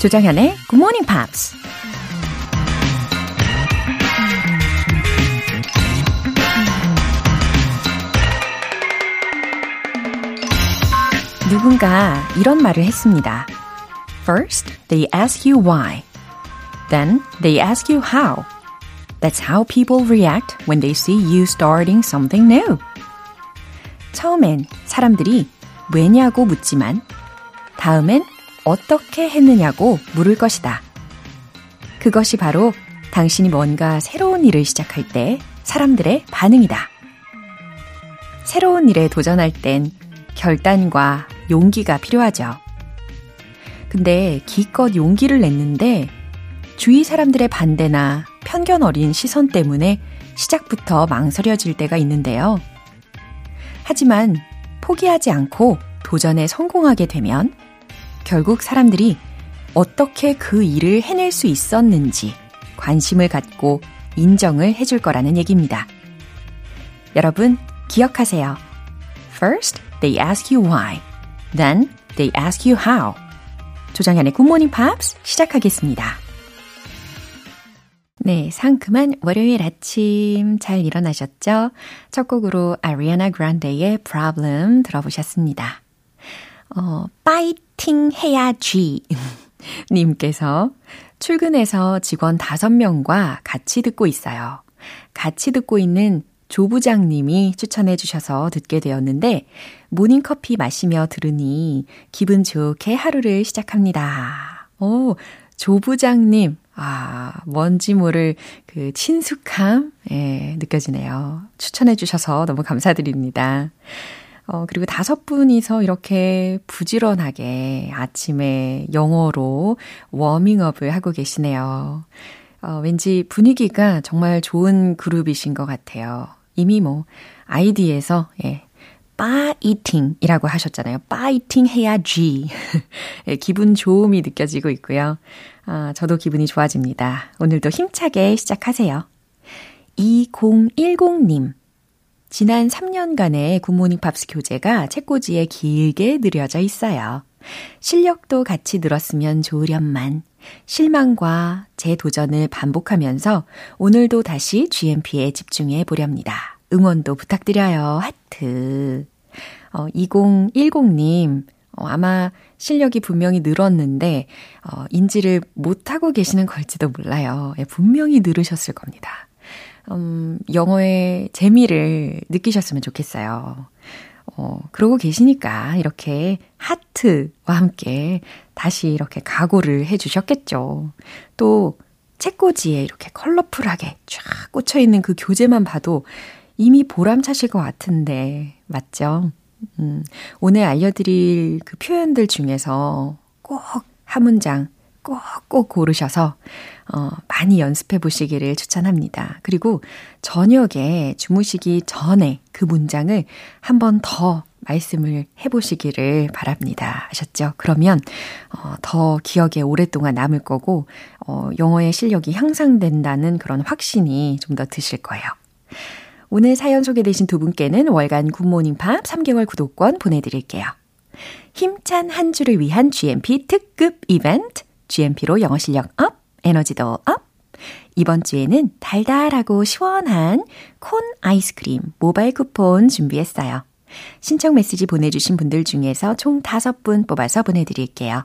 조장현의 Good Morning Pops. 누군가 이런 말을 했습니다. First, they ask you why. Then, they ask you how. That's how people react when they see you starting something new. 처음엔 사람들이 왜냐고 묻지만, 다음엔 어떻게 했느냐고 물을 것이다. 그것이 바로 당신이 뭔가 새로운 일을 시작할 때 사람들의 반응이다. 새로운 일에 도전할 땐 결단과 용기가 필요하죠. 근데 기껏 용기를 냈는데 주위 사람들의 반대나 편견 어린 시선 때문에 시작부터 망설여질 때가 있는데요. 하지만 포기하지 않고 도전에 성공하게 되면 결국 사람들이 어떻게 그 일을 해낼 수 있었는지 관심을 갖고 인정을 해줄 거라는 얘기입니다. 여러분, 기억하세요. First, they ask you why. Then, they ask you how. 조장현의 굿모닝 팝스 시작하겠습니다. 네, 상큼한 월요일 아침 잘 일어나셨죠? 첫 곡으로 아리아나 그란데의 Problem 들어보셨습니다. 어, 파이팅 해야지. 님께서 출근해서 직원 5명과 같이 듣고 있어요. 같이 듣고 있는 조 부장님이 추천해 주셔서 듣게 되었는데, 모닝커피 마시며 들으니 기분 좋게 하루를 시작합니다. 오, 조 부장님. 아, 뭔지 모를 그 친숙함, 예, 느껴지네요. 추천해 주셔서 너무 감사드립니다. 어, 그리고 다섯 분이서 이렇게 부지런하게 아침에 영어로 워밍업을 하고 계시네요. 어, 왠지 분위기가 정말 좋은 그룹이신 것 같아요. 이미 뭐, 아이디에서, 예, 파이팅이라고 하셨잖아요. 파이팅 해야지. 예, 기분 좋음이 느껴지고 있고요. 아, 저도 기분이 좋아집니다. 오늘도 힘차게 시작하세요. 2010님. 지난 3년간의 굿모닝 팝스 교재가 책꽂이에 길게 늘여져 있어요. 실력도 같이 늘었으면 좋으련만 실망과 재도전을 반복하면서 오늘도 다시 GMP에 집중해 보렵니다. 응원도 부탁드려요. 하트. 어, 2010님, 어, 아마 실력이 분명히 늘었는데, 어, 인지를 못하고 계시는 걸지도 몰라요. 예, 분명히 늘으셨을 겁니다. 음, 영어의 재미를 느끼셨으면 좋겠어요. 어, 그러고 계시니까 이렇게 하트와 함께 다시 이렇게 각오를 해 주셨겠죠. 또 책꽂이에 이렇게 컬러풀하게 쫙 꽂혀 있는 그 교재만 봐도 이미 보람차실 것 같은데, 맞죠? 음, 오늘 알려드릴 그 표현들 중에서 꼭 한 문장 꼭 꼭 고르셔서 어, 많이 연습해 보시기를 추천합니다. 그리고 저녁에 주무시기 전에 그 문장을 한 번 더 말씀을 해 보시기를 바랍니다. 아셨죠? 그러면 어, 더 기억에 오랫동안 남을 거고 어, 영어의 실력이 향상된다는 그런 확신이 좀 더 드실 거예요. 오늘 사연 소개되신 두 분께는 월간 굿모닝 팝스 3개월 구독권 보내드릴게요. 힘찬 한 주를 위한 GMP 특급 이벤트 GMP로 영어 실력 up, 에너지도 up. 이번 주에는 달달하고 시원한 콘 아이스크림 모바일 쿠폰 준비했어요. 신청 메시지 보내주신 분들 중에서 총 5분 뽑아서 보내드릴게요.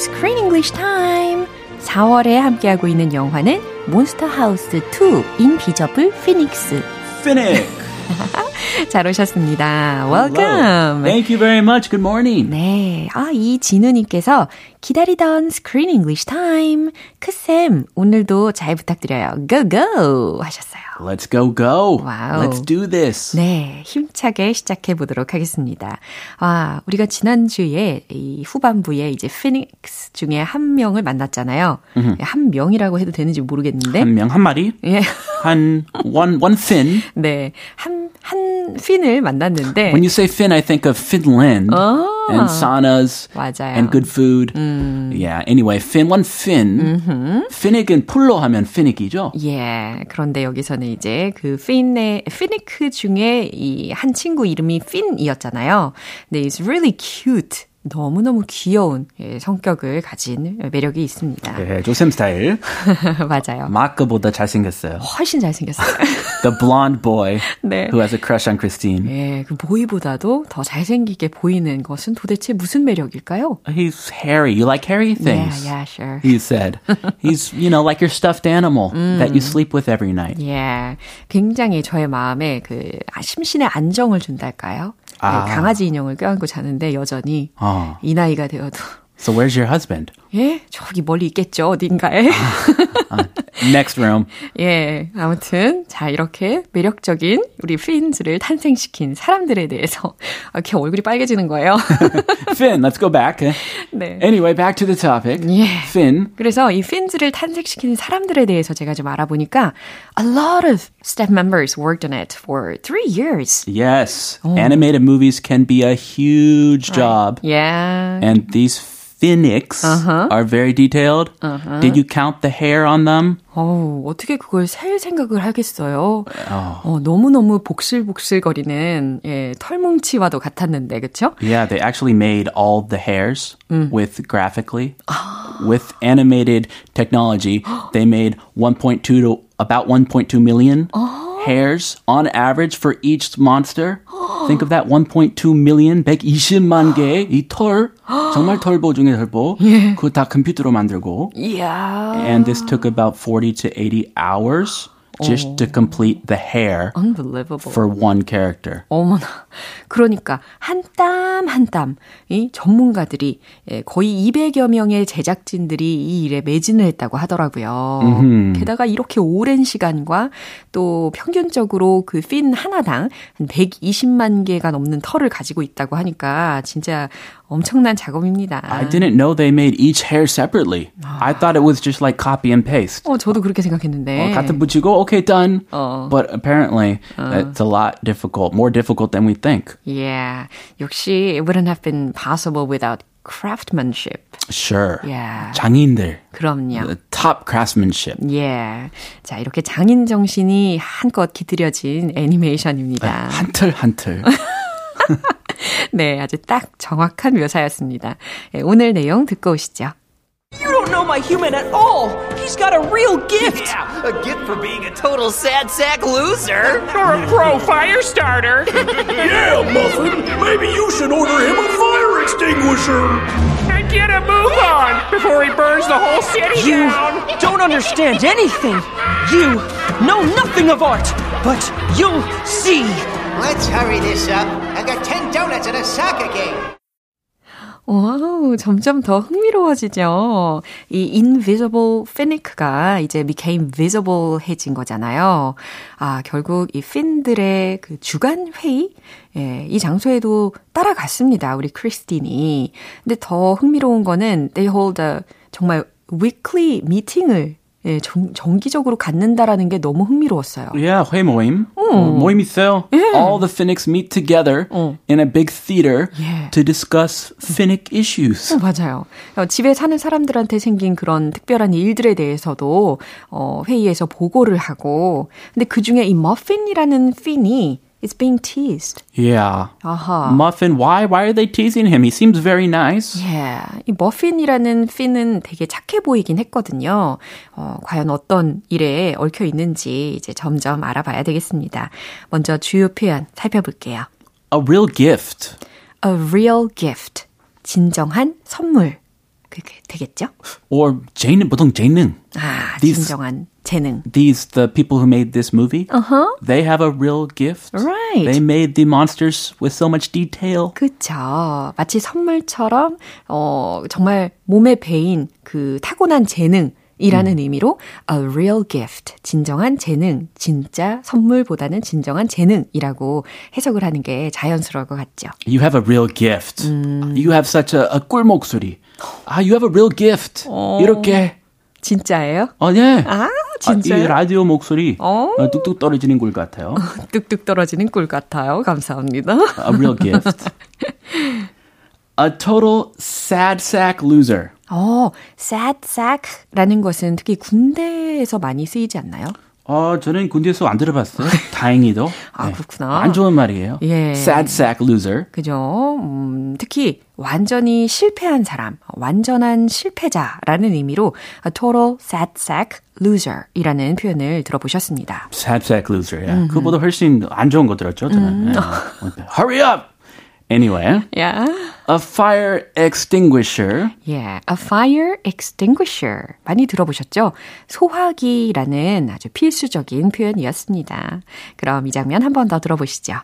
Screen English Time. 4월에 함께하고 있는 영화는 몬스터 하우스 2 인비저블 피닉스. Finnick. 잘 오셨습니다. Hello. Welcome. Thank you very much. Good morning. 네. 아, 이진우님께서 기다리던 Screen English Time. 크쌤, 오늘도 잘 부탁드려요. Go, go! 하셨어요. Let's go, go. Wow. Let's do this. 네, 힘차게 시작해 보도록 하겠습니다. 아, 우리가 지난주에 이 후반부에 이제 피닉스 중에 한 명을 만났잖아요. 한 명이라고 해도 되는지 모르겠는데. 한 명, 한 마리. 예. 한, one, one fin. 네. 한, 한 핀을 만났는데. When you say fin, I think of Finland. 어. And saunas. 맞아요. And good food. Yeah. Anyway, fin, one fin. Finnick은 full로 하면 Finnick이죠? 예. 그런데 여기서는 이제 그 핀의, 피니크 중에 이 한 친구 이름이 핀이었잖아요. 근데 it's really cute. 너무너무 귀여운 예, 성격을 가진 매력이 있습니다. 네, 조쌤 스타일. 맞아요. 마크보다 잘생겼어요. 훨씬 잘생겼어요. The blonde boy 네. who has a crush on Christine. 예, 그 보이보다도 더 잘생기게 보이는 것은 도대체 무슨 매력일까요? He's hairy. You like hairy things? Yeah, yeah, sure. He said. He's, you know, like your stuffed animal that you sleep with every night. 예, 굉장히 저의 마음에 그 아, 심신의 안정을 준달까요? 아. 예, 강아지 인형을 껴안고 자는데 여전히 어. 이 나이가 되어도 So where's your husband? 예, 저기 멀리 있겠죠 어딘가에. Next room. 예, 아무튼 자 이렇게 매력적인 우리 프린즈를 탄생시킨 사람들에 대해서 이렇게 얼굴이 빨개지는 거예요. Finn, let's go back. 네. Anyway, back to the topic. 예. Finn. 그래서 이 핀즈를 탄생시키는 사람들에 대해서 제가 좀 알아보니까 a lot of staff members worked on it for three years. Yes. Animated movies can be a huge job. Yeah. And these Finnicks are very detailed. Did you count the hair on them? 어, 어떻게 그걸 셀 생각을 하겠어요. 어, 너무너무 복실복실거리는 예, 털뭉치와도 같았는데, 그쵸? Yeah, they actually made all the hairs with graphically. With animated technology, they made 1.2 to about 1.2 million hairs on average for each monster. Think of that 1.2 million, 120만 개의 이 털, 정말 털보 중에 털보. 그거 다 컴퓨터로 만들고. 이야. And this took about 40 to 80 hours Just to complete the hair Unbelievable. for one character. 어머나. 그러니까 한 땀 한 땀 이 전문가들이 예, 거의 200여 명의 제작진들이 이 일에 매진을 했다고 하더라고요. 게다가 이렇게 오랜 시간과 또 평균적으로 그 핀 하나당 한 120만 개가 넘는 털을 가지고 있다고 하니까 진짜 엄청난 작업입니다. I didn't know they made each hair separately. I thought it was just like copy and paste. 어, 저도 그렇게 생각했는데. 어, 갖다 붙이고 okay done. 어. But apparently it's a lot difficult, more difficult than we think. Yeah. 역시 it wouldn't have been possible without craftsmanship. Sure. Yeah. 장인들. 그럼요. The top craftsmanship. 예. 자, 이렇게 장인 정신이 한껏 깃들여진 애니메이션입니다. 한틀 한틀. 네, 아주 딱 정확한 묘사였습니다. 예, 오늘 내용 듣고 오시죠. You don't know my human at all. He's got a real gift. Yeah, a gift for being a total sad sack loser. You're a pro fire starter. Yeah, Muffin. Maybe you should order him a fire extinguisher. and get a move on before he burns the whole city You down. don't understand anything. You know nothing of art, but you'll see. Let's hurry this up. I got 10 donuts and a soccer game. 점점 더 흥미로워지죠. 이 invisible Finnick가 이제 became visible 해진 거잖아요. 아, 결국 이 핀들의 그 주간 회의, 예, 이 장소에도 따라갔습니다. 우리 크리스틴이. 근데 더 흥미로운 거는 they hold a 정말 weekly meeting을 예, 정, 정기적으로 갖는다라는 게 너무 흥미로웠어요. Yeah, 회 모임. 어, 모임 있어요. All the Finnicks meet together in a big theater 예. to discuss Finnick issues. 어, 맞아요. 어, 집에 사는 사람들한테 생긴 그런 특별한 일들에 대해서도 어, 회의에서 보고를 하고, 근데 그 중에 이 머핀이라는 핀이 is being teased. Yeah. 아하. Muffin, why? Why are they teasing him? He seems very nice. Yeah. 이 머핀이라는 핀은 되게 착해 보이긴 했거든요. 어, 과연 어떤 일에 얽혀 있는지 이제 점점 알아봐야 되겠습니다. 먼저 주요 표현 살펴볼게요. A real gift. A real gift. 진정한 선물. 그게 되겠죠? Or 재능, 보통 재능. 아, These- 진정한 재능. These, the people who made this movie, Uh-huh. they have a real gift. Right. They made the monsters with so much detail. 그쵸. 마치 선물처럼, 어, 정말 몸에 배인 그 타고난 재능, 이라는 의미로 a real gift, 진정한 재능, 진짜 선물보다는 진정한 재능이라고 해석을 하는 게 자연스러울 것 같죠. You have a real gift. You have such a, a 꿀 목소리. Ah, you have a real gift. 이렇게. 진짜예요? 어, 예. 아, 이 진짜요? 라디오 목소리 어. 어, 뚝뚝 떨어지는 꿀 같아요. 뚝뚝 떨어지는 꿀 같아요. 감사합니다. A real gift. A total sad sack loser. 어, sad sack라는 것은 특히 군대에서 많이 쓰이지 않나요? 어, 저는 군대에서 안 들어봤어요. 다행히도. 아, 그렇구나. 안 좋은 말이에요. 예. Sad sack loser. 그죠? 음, 특히 완전히 실패한 사람, 완전한 실패자라는 의미로 a total sad sack loser 이라는 표현을 들어보셨습니다. Sad sack loser. 예. 그보다 훨씬 안 좋은 거 들었죠, 저는. 예. Hurry up! Anyway, Yeah. a fire extinguisher. Yeah, a fire extinguisher. 많이 들어보셨죠? 소화기라는 아주 필수적인 표현이었습니다. 그럼 이 장면 한 번 더 들어보시죠.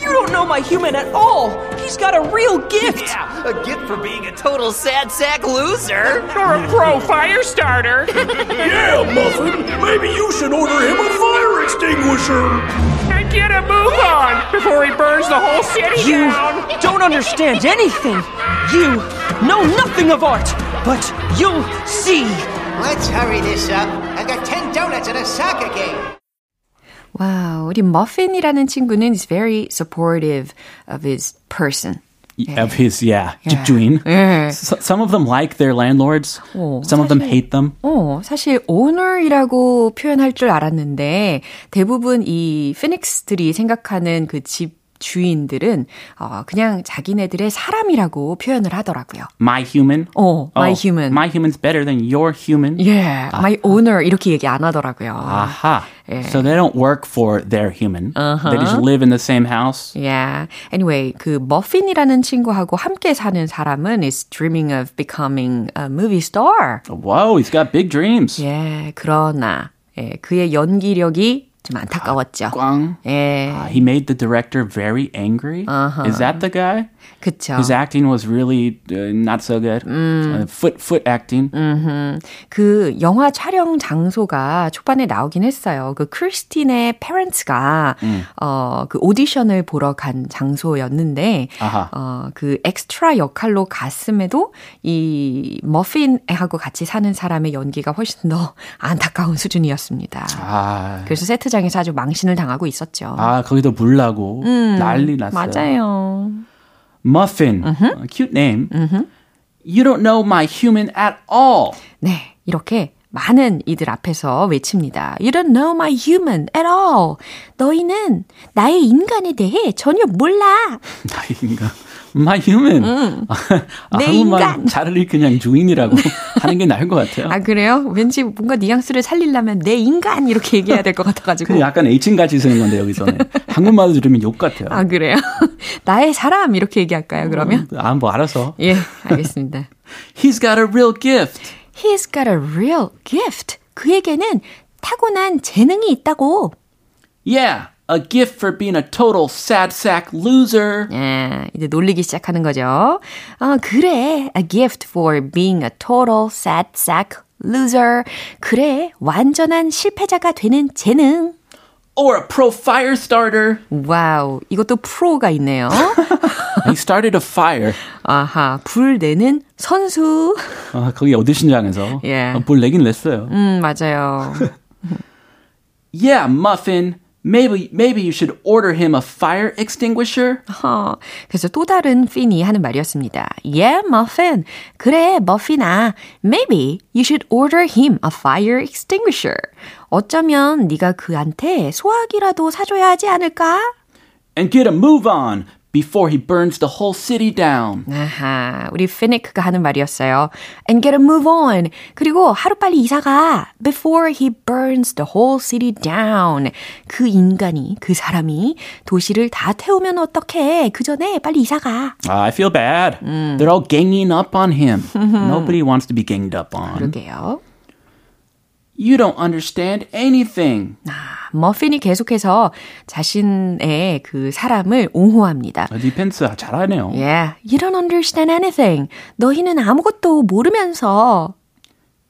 You don't know my human at all. He's got a real gift. A gift for being a total sad sack loser. You're a pro fire starter. Yeah, Muffin, maybe you should order him a fire extinguisher. and get a move on before he burns the whole city You down. don't understand anything. You know nothing of art, but you'll see. Let's hurry this up. I got ten donuts and a soccer game. 와우, 우리 머핀이라는 친구는 is very supportive of his person. Of his, yeah, 집주인. 예. S- some of them like their landlords. 어, some of them hate them. 어, 사실 owner이라고 표현할 줄 알았는데 대부분 이 피닉스들이 생각하는 그 집 주인들은 어, 그냥 자기네들의 사람이라고 표현을 하더라고요. My human. 어, my human. My human's better than your human. 예, my owner 이렇게 얘기 안 하더라고요. Aha. 예. So they don't work for their human. They just live in the same house. Yeah. Anyway, 그 머핀이라는 친구하고 함께 사는 사람은 is dreaming of becoming a movie star. Whoa, he's got big dreams. 예, 그러나 예, 그의 연기력이 좀 안타까웠죠. 꽝. 예, Uh, he made the director very angry. Is that the guy? 그쵸. His acting was really uh, not so good. Uh, foot foot acting. 그 영화 촬영 장소가 초반에 나오긴 했어요. 그 크리스틴의 parents가 어, 그 오디션을 보러 간 장소였는데 아하. 어, 그 엑스트라 역할로 갔음에도 이 머핀하고 같이 사는 사람의 연기가 훨씬 더 안타까운 수준이었습니다. 아, 그래서 세트장 에서 아주 망신을 당하고 있었죠. 아 거기도 물나고 난리 났어요. 맞아요. Muffin, a cute name. You don't know my human at all. 네, 이렇게 많은 이들 앞에서 외칩니다. You don't know my human at all. 너희는 나의 인간에 대해 전혀 몰라. 나인가? My human. 아, 내 한국말. 차라리 그냥 주인이라고 하는 게 나을 것 같아요. 아, 그래요? 왠지 뭔가 뉘앙스를 살리려면 내 인간 이렇게 얘기해야 될 것 같아가지고. 그 약간 애칭같이 쓰는 건데 여기서는 한국말로 들으면 욕 같아요. 아, 그래요? 나의 사람 이렇게 얘기할까요, 그러면? 아, 뭐 알아서. 예, 알겠습니다. He's got a real gift. He's got a real gift. 그에게는 타고난 재능이 있다고. Yeah, a gift for being a total sad sack loser. 예, 이제 놀리기 시작하는 거죠. 아, 그래. A gift for being a total sad sack loser. 그래. 완전한 실패자가 되는 재능. Or a pro fire starter. 와우. 이것도 프로가 있네요. He started a fire. 아하. 불 내는 선수. 아, 거기 오디션장에서 예. 아, 뭘 내긴 냈어요. 음, 맞아요. Yeah, Muffin. Maybe maybe you should order him a fire extinguisher. 어, 그래서 또 다른 핀이 하는 말이었습니다. Yeah, Muffin. 그래, 머피나. Maybe you should order him a fire extinguisher. 어쩌면 네가 그한테 소화기라도 사줘야 하지 않을까? And get a move on before he burns the whole city down. 아하, 우리 피닉가 하는 말이었어요. And get a move on. 그리고 하루빨리 이사가. Before he burns the whole city down. 그 인간이, 그 사람이 도시를 다 태우면 어떡해. 그 전에 빨리 이사가. Uh, I feel bad. They're all ganging up on him. Nobody wants to be ganged up on. 그러게요. You don't understand anything. 머핀이 계속해서 자신의 그 사람을 옹호합니다. 디펜스 잘하네요. Yeah, you don't understand anything. 너희는 아무것도 모르면서.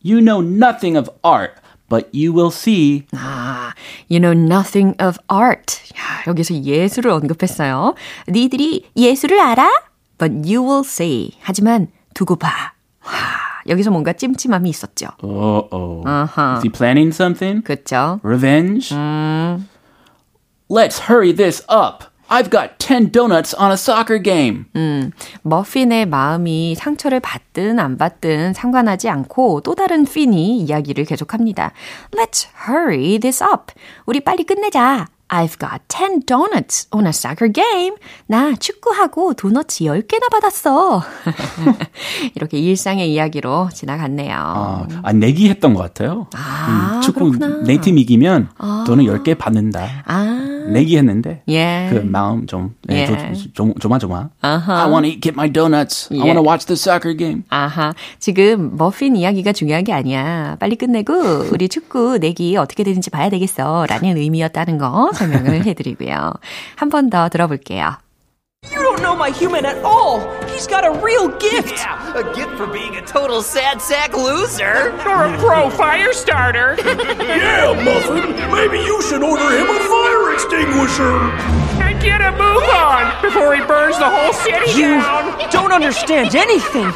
You know nothing of art, but you will see. 아, you know nothing of art. 야, 여기서 예술을 언급했어요. 니들이 예술을 알아? But you will see. 하지만 두고 봐. 와, 여기서 뭔가 찜찜함이 있었죠. Uh-oh. Uh-huh. Is he planning something? 그렇죠? Revenge? Let's hurry this up. I've got 10 donuts on a soccer game. 머핀의 마음이 상처를 받든 안 받든 상관하지 않고 또 다른 핀이 이야기를 계속합니다. Let's hurry this up. 우리 빨리 끝내자. I've got 10 donuts on a soccer game. 나 축구하고 도너츠 10개나 받았어. 이렇게 일상의 이야기로 지나갔네요. 아, 아, 내기 했던 것 같아요. 아, 축구 그렇구나. 내팀 이기면 돈을 10개 받는다. 아, 내기 했는데 예. 그 마음 좀 네, 예. 좀 조마조마. 아하. I want to get my donuts. I 예. want to watch the soccer game. 아하. 지금 머핀 이야기가 중요한 게 아니야. 빨리 끝내고 우리 축구 내기 어떻게 되는지 봐야 되겠어. 라는 의미였다는 거 설명을 해드리고요. 한 번 더 들어볼게요. You don't know my human at all. He's got a real gift. A gift for being a total sad sack loser. Or a pro fire starter. Yeah, Muffin, maybe you should order him a fire extinguisher. and get a move on before he burns the whole city You down. don't understand anything.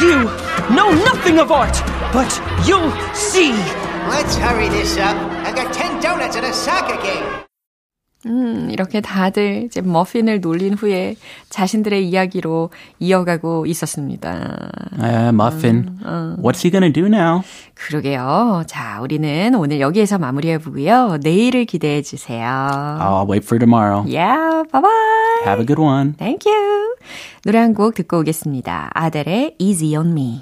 You know nothing of art, but you'll see. Let's hurry this up. I got 10 donuts and a soccer game. 음, 이렇게 다들 이제 머핀을 놀린 후에 자신들의 이야기로 이어가고 있었습니다. Uh, Muffin. What's he gonna do now? 그러게요. 자, 우리는 오늘 여기에서 마무리해 보고요. 내일을 기대해 주세요. I'll wait for tomorrow. Yeah, bye bye. Have a good one. Thank you. 노래 한 곡 듣고 오겠습니다. 아델의 Easy on Me.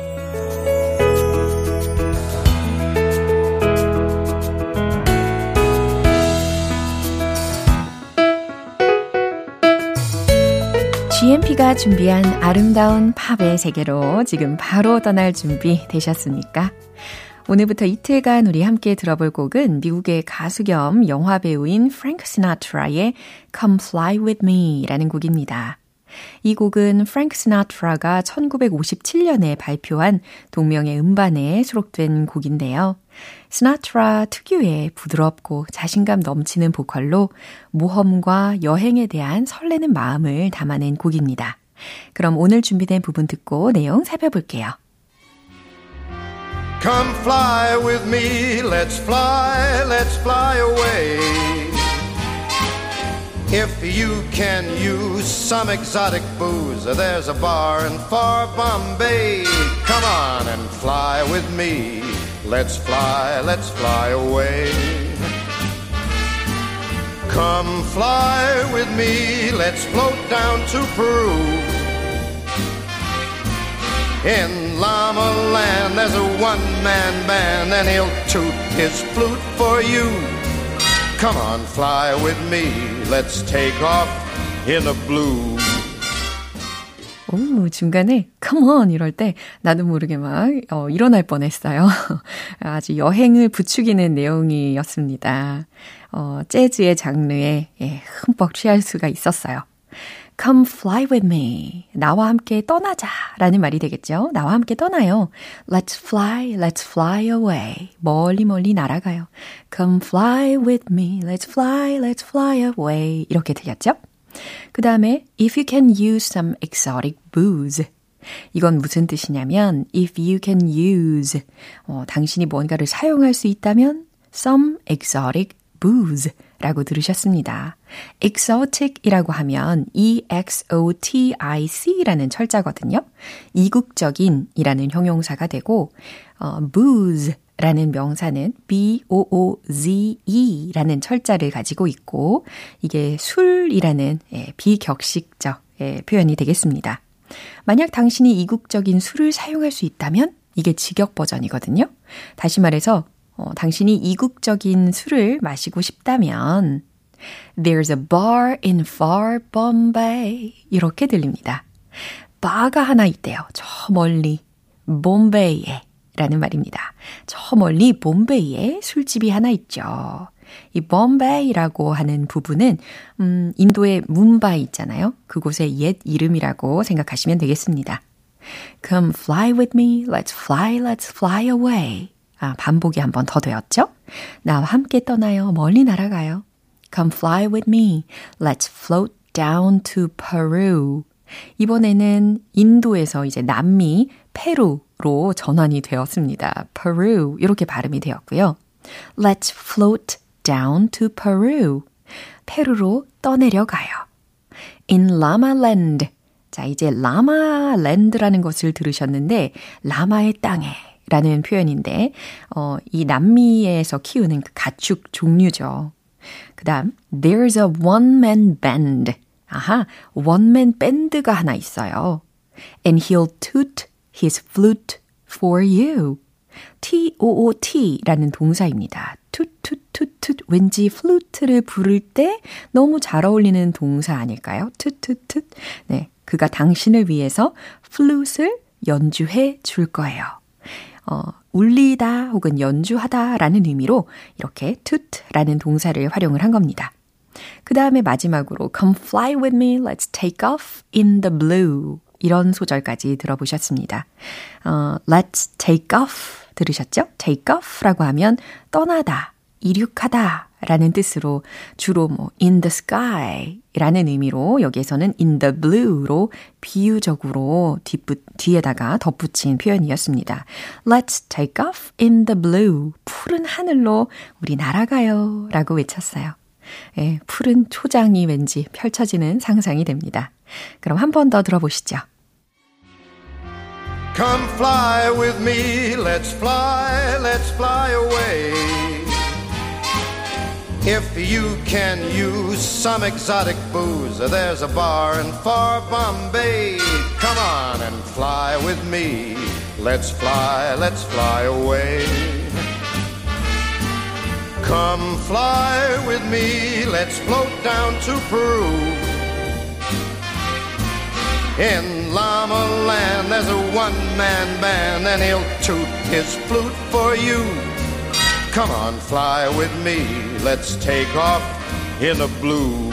GMP가 준비한 아름다운 팝의 세계로 지금 바로 떠날 준비 되셨습니까? 오늘부터 이틀간 우리 함께 들어볼 곡은 미국의 가수 겸 영화 배우인 프랭크 시나트라의 Come Fly With Me 라는 곡입니다. 이 곡은 프랭크 시나트라가 1957년에 발표한 동명의 음반에 수록된 곡인데요. 시나트라 특유의 부드럽고 자신감 넘치는 보컬로 모험과 여행에 대한 설레는 마음을 담아낸 곡입니다. 그럼 오늘 준비된 부분 듣고 내용 살펴볼게요. Come fly with me, let's fly, let's fly away. If you can use some exotic booze, there's a bar in far Bombay. Come on and fly with me. Let's fly, let's fly away. Come fly with me, let's float down to Peru. In Llama Land, there's a one man band, and he'll toot his flute for you. Come on, fly with me, let's take off in the blue. 오, 중간에 come on 이럴 때 나도 모르게 막 어, 일어날 뻔했어요. 아주 여행을 부추기는 내용이었습니다. 어, 재즈의 장르에 예, 흠뻑 취할 수가 있었어요. Come fly with me. 나와 함께 떠나자. 라는 말이 되겠죠. 나와 함께 떠나요. Let's fly, let's fly away. 멀리 멀리 날아가요. Come fly with me. Let's fly, let's fly away. 이렇게 들렸죠? 그 다음에 if you can use some exotic booze. 이건 무슨 뜻이냐면 if you can use 어, 당신이 뭔가를 사용할 수 있다면 some exotic booze 라고 들으셨습니다. exotic이라고 하면 e-x-o-t-i-c 라는 철자거든요. 이국적인 이라는 형용사가 되고 어, booze 라는 명사는 b-o-o-z-e 라는 철자를 가지고 있고 이게 술이라는 예, 비격식적 예, 표현이 되겠습니다. 만약 당신이 이국적인 술을 사용할 수 있다면 이게 직역 버전이거든요. 다시 말해서 어, 당신이 이국적인 술을 마시고 싶다면 There's a bar in far Bombay 이렇게 들립니다. 바가 하나 있대요. 저 멀리 봄베이에 라는 말입니다. 저 멀리 봄베이에 술집이 하나 있죠. 이 봄베이라고 하는 부분은 음, 인도의 뭄바이 있잖아요. 그곳의 옛 이름이라고 생각하시면 되겠습니다. Come fly with me, let's fly, let's fly away. 아, 반복이 한 번 더 되었죠? 나와 함께 떠나요. 멀리 날아가요. Come fly with me. Let's float down to Peru. 이번에는 인도에서 이제 남미 페루 로 전환이 되었습니다. Peru 이렇게 발음이 되었고요. Let's float down to Peru. 페루로 떠내려 가요. In Lama Land. 자, 이제 라마 랜드라는 것을 들으셨는데 라마의 땅에 라는 표현인데, 어, 이 남미에서 키우는 그 가축 종류죠. 그 다음, there's a one-man band. 아하, one-man band가 하나 있어요. And he'll toot his flute for you. T-O-O-T라는 동사입니다. 툭툭툭툭 왠지 플루트를 부를 때 너무 잘 어울리는 동사 아닐까요? 툭툭툭. 네, 그가 당신을 위해서 플룻을 연주해 줄 거예요. 어, 울리다 혹은 연주하다 라는 의미로 이렇게 toot라는 동사를 활용을 한 겁니다. 그 다음에 마지막으로 come fly with me, let's take off in the blue 이런 소절까지 들어보셨습니다. 어, let's take off 들으셨죠? take off라고 하면 떠나다, 이륙하다 라는 뜻으로 주로 뭐 in the sky 라는 의미로 여기에서는 in the blue로 비유적으로 뒷부, 뒤에다가 덧붙인 표현이었습니다. Let's take off in the blue. 푸른 하늘로 우리 날아가요. 라고 외쳤어요. 예, 푸른 초장이 왠지 펼쳐지는 상상이 됩니다. 그럼 한 번 더 들어보시죠. Come fly with me, let's fly, let's fly away. If you can use some exotic booze, there's a bar in far Bombay. Come on and fly with me. Let's fly, let's fly away. Come fly with me, let's float down to Peru. In Llama Land, there's a one man band, and he'll toot his flute for you. Come on, fly with me, let's take off in a blue.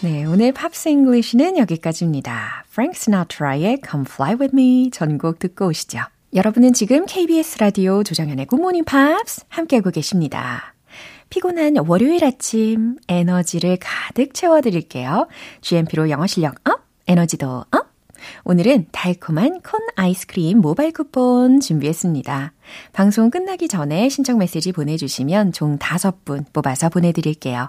네, 오늘 Pops English는 여기까지입니다. 프랭크 시나트라의 Come Fly With Me 전곡 듣고 오시죠. 여러분은 지금 KBS 라디오 조정현의 굿모닝 팝스 함께하고 계십니다. 피곤한 월요일 아침 에너지를 가득 채워드릴게요. GMP로 영어 실력 up, 에너지도 up. 오늘은 달콤한 콘 아이스크림 모바일 쿠폰 준비했습니다. 방송 끝나기 전에 신청 메시지 보내주시면 총 5분 뽑아서 보내드릴게요.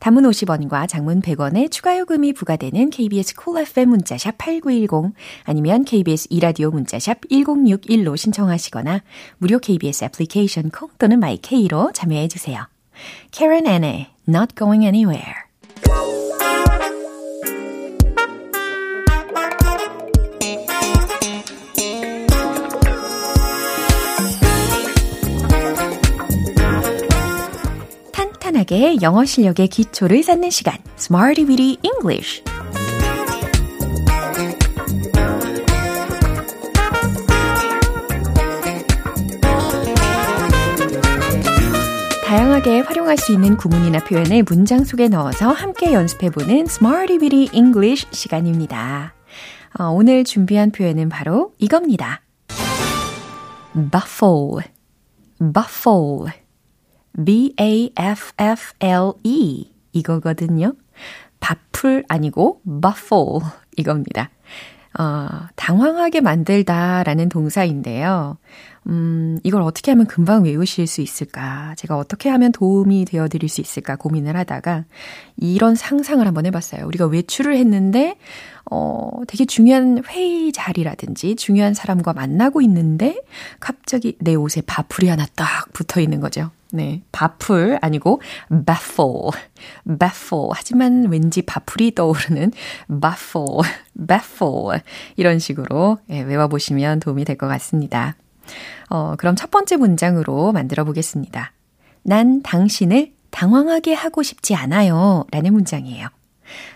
단문 50원과 장문 100원의 추가 요금이 부과되는 KBS 콜 cool FM 문자샵 8910 아니면 KBS 이라디오 문자샵 1061로 신청하시거나 무료 KBS 애플리케이션 콩 또는 마이케이로 참여해 주세요. Karen Anne, Not Going Anywhere 다양하게 영어 실력의 기초를 쌓는 시간, Smarty Weedy English. 다양하게 활용할 수 있는 구문이나 표현을 문장 속에 넣어서 함께 연습해보는 Smarty Weedy English 시간입니다. 어, 오늘 준비한 표현은 바로 이겁니다. Buffle, buffle. B-a-f-f-l-e 이거거든요. 바풀 아니고 baffle 이겁니다. 어, 당황하게 만들다 라는 동사인데요. 음, 이걸 어떻게 하면 금방 외우실 수 있을까? 제가 어떻게 하면 도움이 되어 드릴 수 있을까 고민을 하다가 이런 상상을 한번 해봤어요. 우리가 외출을 했는데, 어, 되게 중요한 회의 자리라든지 중요한 사람과 만나고 있는데 갑자기 내 옷에 바풀이 하나 딱 붙어 있는 거죠. 네. 바풀 아니고 baffle. baffle. 하지만 왠지 바풀이 떠오르는 baffle. baffle. 이런 식으로 예, 외워 보시면 도움이 될 것 같습니다. 어, 그럼 첫 번째 문장으로 만들어 보겠습니다. 난 당신을 당황하게 하고 싶지 않아요. 라는 문장이에요.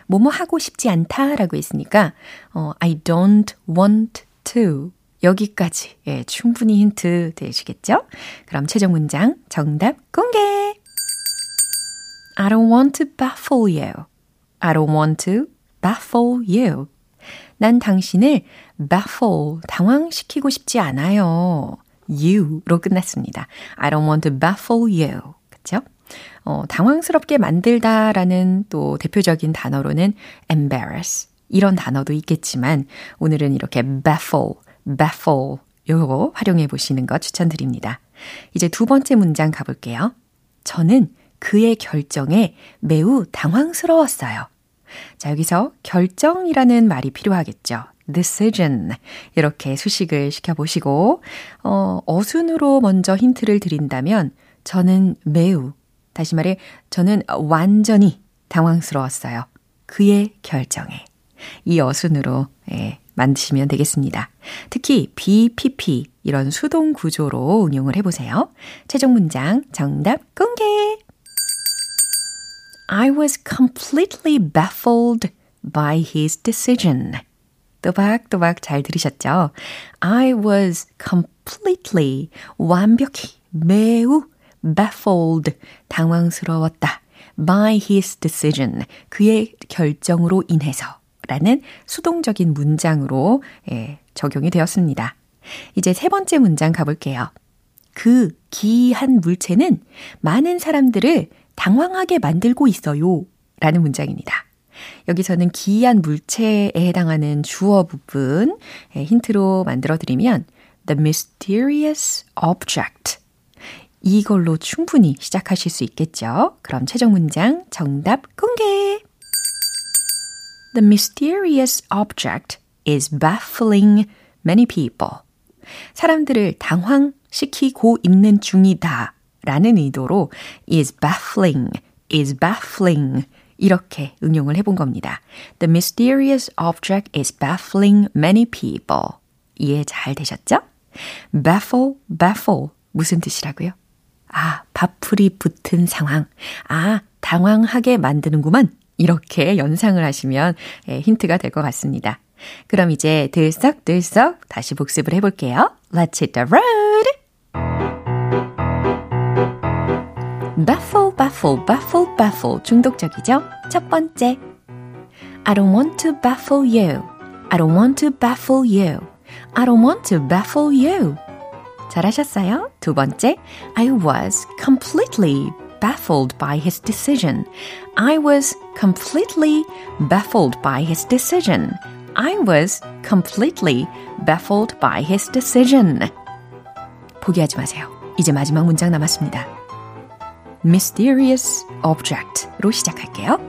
뭐뭐 하고 싶지 않다 라고 했으니까, 어, I don't want to. 여기까지. 예, 충분히 힌트 되시겠죠? 그럼 최종 문장 정답 공개! I don't want to baffle you. I don't want to baffle you. 난 당신을 baffle, 당황시키고 싶지 않아요. you로 끝났습니다. I don't want to baffle you. 그쵸? 어, 당황스럽게 만들다라는 또 대표적인 단어로는 embarrass. 이런 단어도 있겠지만 오늘은 이렇게 baffle, baffle 요거 활용해 보시는 거 추천드립니다. 이제 두 번째 문장 가볼게요. 저는 그의 결정에 매우 당황스러웠어요. 자, 여기서 결정이라는 말이 필요하겠죠. decision. 이렇게 수식을 시켜보시고, 어, 어순으로 먼저 힌트를 드린다면, 저는 매우, 다시 말해, 저는 완전히 당황스러웠어요. 그의 결정에. 이 어순으로, 예, 만드시면 되겠습니다. 특히 BPP, 이런 수동 구조로 응용을 해보세요. 최종 문장 정답 공개! I was completely baffled by his decision. 또박또박 잘 들으셨죠? I was completely, 완벽히, 매우 baffled, 당황스러웠다. by his decision, 그의 결정으로 인해서 라는 수동적인 문장으로 예, 적용이 되었습니다. 이제 세 번째 문장 가볼게요. 그 기이한 물체는 많은 사람들을 당황하게 만들고 있어요. 라는 문장입니다. 여기서는 기이한 물체에 해당하는 주어 부분 힌트로 만들어 드리면 the mysterious object 이걸로 충분히 시작하실 수 있겠죠. 그럼 최종 문장 정답 공개. The mysterious object is baffling many people. 사람들을 당황시키고 있는 중이다. 라는 의도로 is baffling, is baffling 이렇게 응용을 해본 겁니다. The mysterious object is baffling many people. 이해 잘 되셨죠? baffle, baffle. 무슨 뜻이라고요? 아, 바풀이 붙은 상황. 아, 당황하게 만드는구만. 이렇게 연상을 하시면 예, 힌트가 될 것 같습니다. 그럼 이제 들썩들썩 다시 복습을 해볼게요. Let's hit the road! baffle, baffle, baffle, baffle 중독적이죠? 첫 번째. I don't want to baffle you. I don't want to baffle you. I don't want to baffle you. 잘하셨어요? 두 번째. I was completely baffled by his decision. I was completely baffled by his decision. I was completely baffled by his decision. 포기하지 마세요. 이제 마지막 문장 남았습니다. mysterious object로 시작할게요.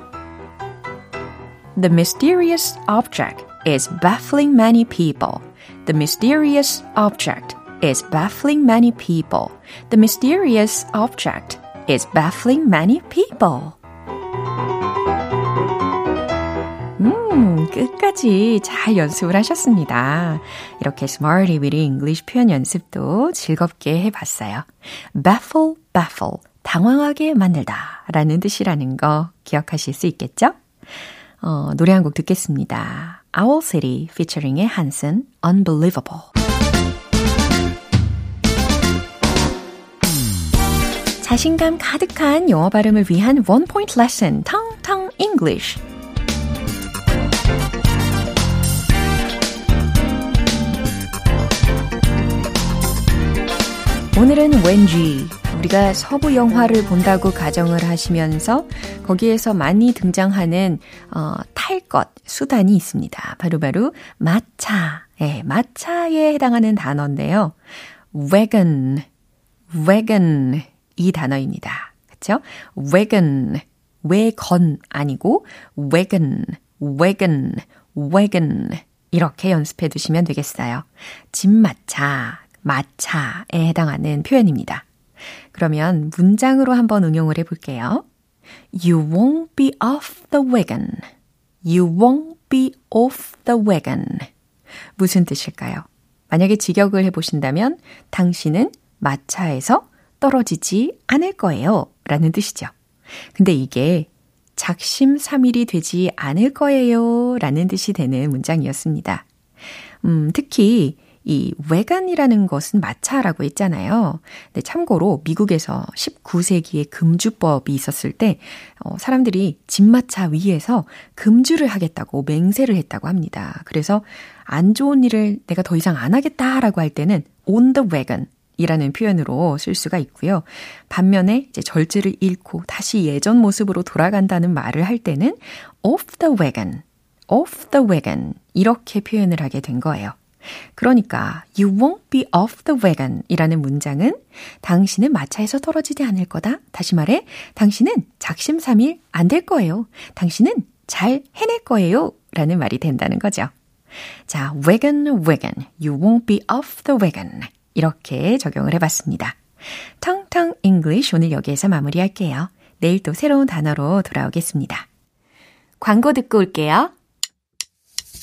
The mysterious object is baffling many people. The mysterious object is baffling many people. The mysterious object is baffling many people. 음, 끝까지 잘 연습을 하셨습니다. 이렇게 Smarty Weedy English 표현 연습도 즐겁게 해봤어요. baffle, baffle. 당황하게 만들다 라는 뜻이라는 거 기억하실 수 있겠죠? 어, 노래 한 곡 듣겠습니다. Owl City featuring의 한슨 Unbelievable 자신감 가득한 영어 발음을 위한 원 포인트 레슨 텅텅 English. 오늘은 왠지 우리가 서부 영화를 본다고 가정을 하시면서 거기에서 많이 등장하는 어, 탈 것, 수단이 있습니다. 바로바로 바로 마차. 예, 마차에 해당하는 단어인데요. wagon, wagon 이 단어입니다. 그쵸? wagon, 왜건 아니고 wagon, wagon, wagon 이렇게 연습해 두시면 되겠어요. 집마차, 마차에 해당하는 표현입니다. 그러면 문장으로 한번 응용을 해 볼게요. You won't be off the wagon. You won't be off the wagon. 무슨 뜻일까요? 만약에 직역을 해 보신다면 당신은 마차에서 떨어지지 않을 거예요. 라는 뜻이죠. 근데 이게 작심삼일이 되지 않을 거예요. 라는 뜻이 되는 문장이었습니다. 음, 특히 이 외간이라는 것은 마차라고 했잖아요. 근데 참고로 미국에서 19세기에 금주법이 있었을 때 어, 사람들이 집마차 위에서 금주를 하겠다고 맹세를 했다고 합니다. 그래서 안 좋은 일을 내가 더 이상 안 하겠다라고 할 때는 on the wagon 이라는 표현으로 쓸 수가 있고요. 반면에 이제 절제를 잃고 다시 예전 모습으로 돌아간다는 말을 할 때는 off the wagon, off the wagon 이렇게 표현을 하게 된 거예요. 그러니까 you won't be off the wagon 이라는 문장은 당신은 마차에서 떨어지지 않을 거다. 다시 말해 당신은 작심삼일 안 될 거예요. 당신은 잘 해낼 거예요. 라는 말이 된다는 거죠. 자, wagon, wagon. You won't be off the wagon. 이렇게 적용을 해봤습니다. 텅텅 English 오늘 여기에서 마무리할게요. 내일 또 새로운 단어로 돌아오겠습니다. 광고 듣고 올게요.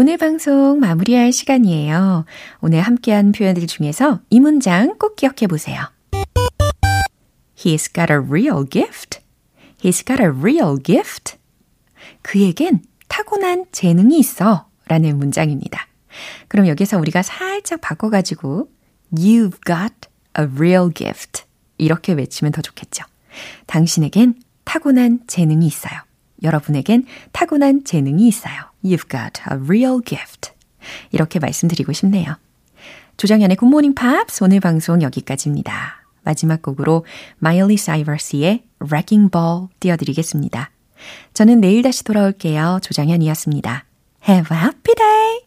오늘 방송 마무리할 시간이에요. 오늘 함께한 표현들 중에서 이 문장 꼭 기억해 보세요. He's got a real gift. He's got a real gift. 그에겐 타고난 재능이 있어. 라는 문장입니다. 그럼 여기서 우리가 살짝 바꿔가지고 You've got a real gift. 이렇게 외치면 더 좋겠죠. 당신에겐 타고난 재능이 있어요. 여러분에겐 타고난 재능이 있어요. You've got a real gift. 이렇게 말씀드리고 싶네요. 조정현의 굿모닝 팝스 오늘 방송 여기까지입니다. 마지막 곡으로 마일리 사이러스의 Wrecking Ball 띄워드리겠습니다. 저는 내일 다시 돌아올게요. 조정현이었습니다. Have a happy day!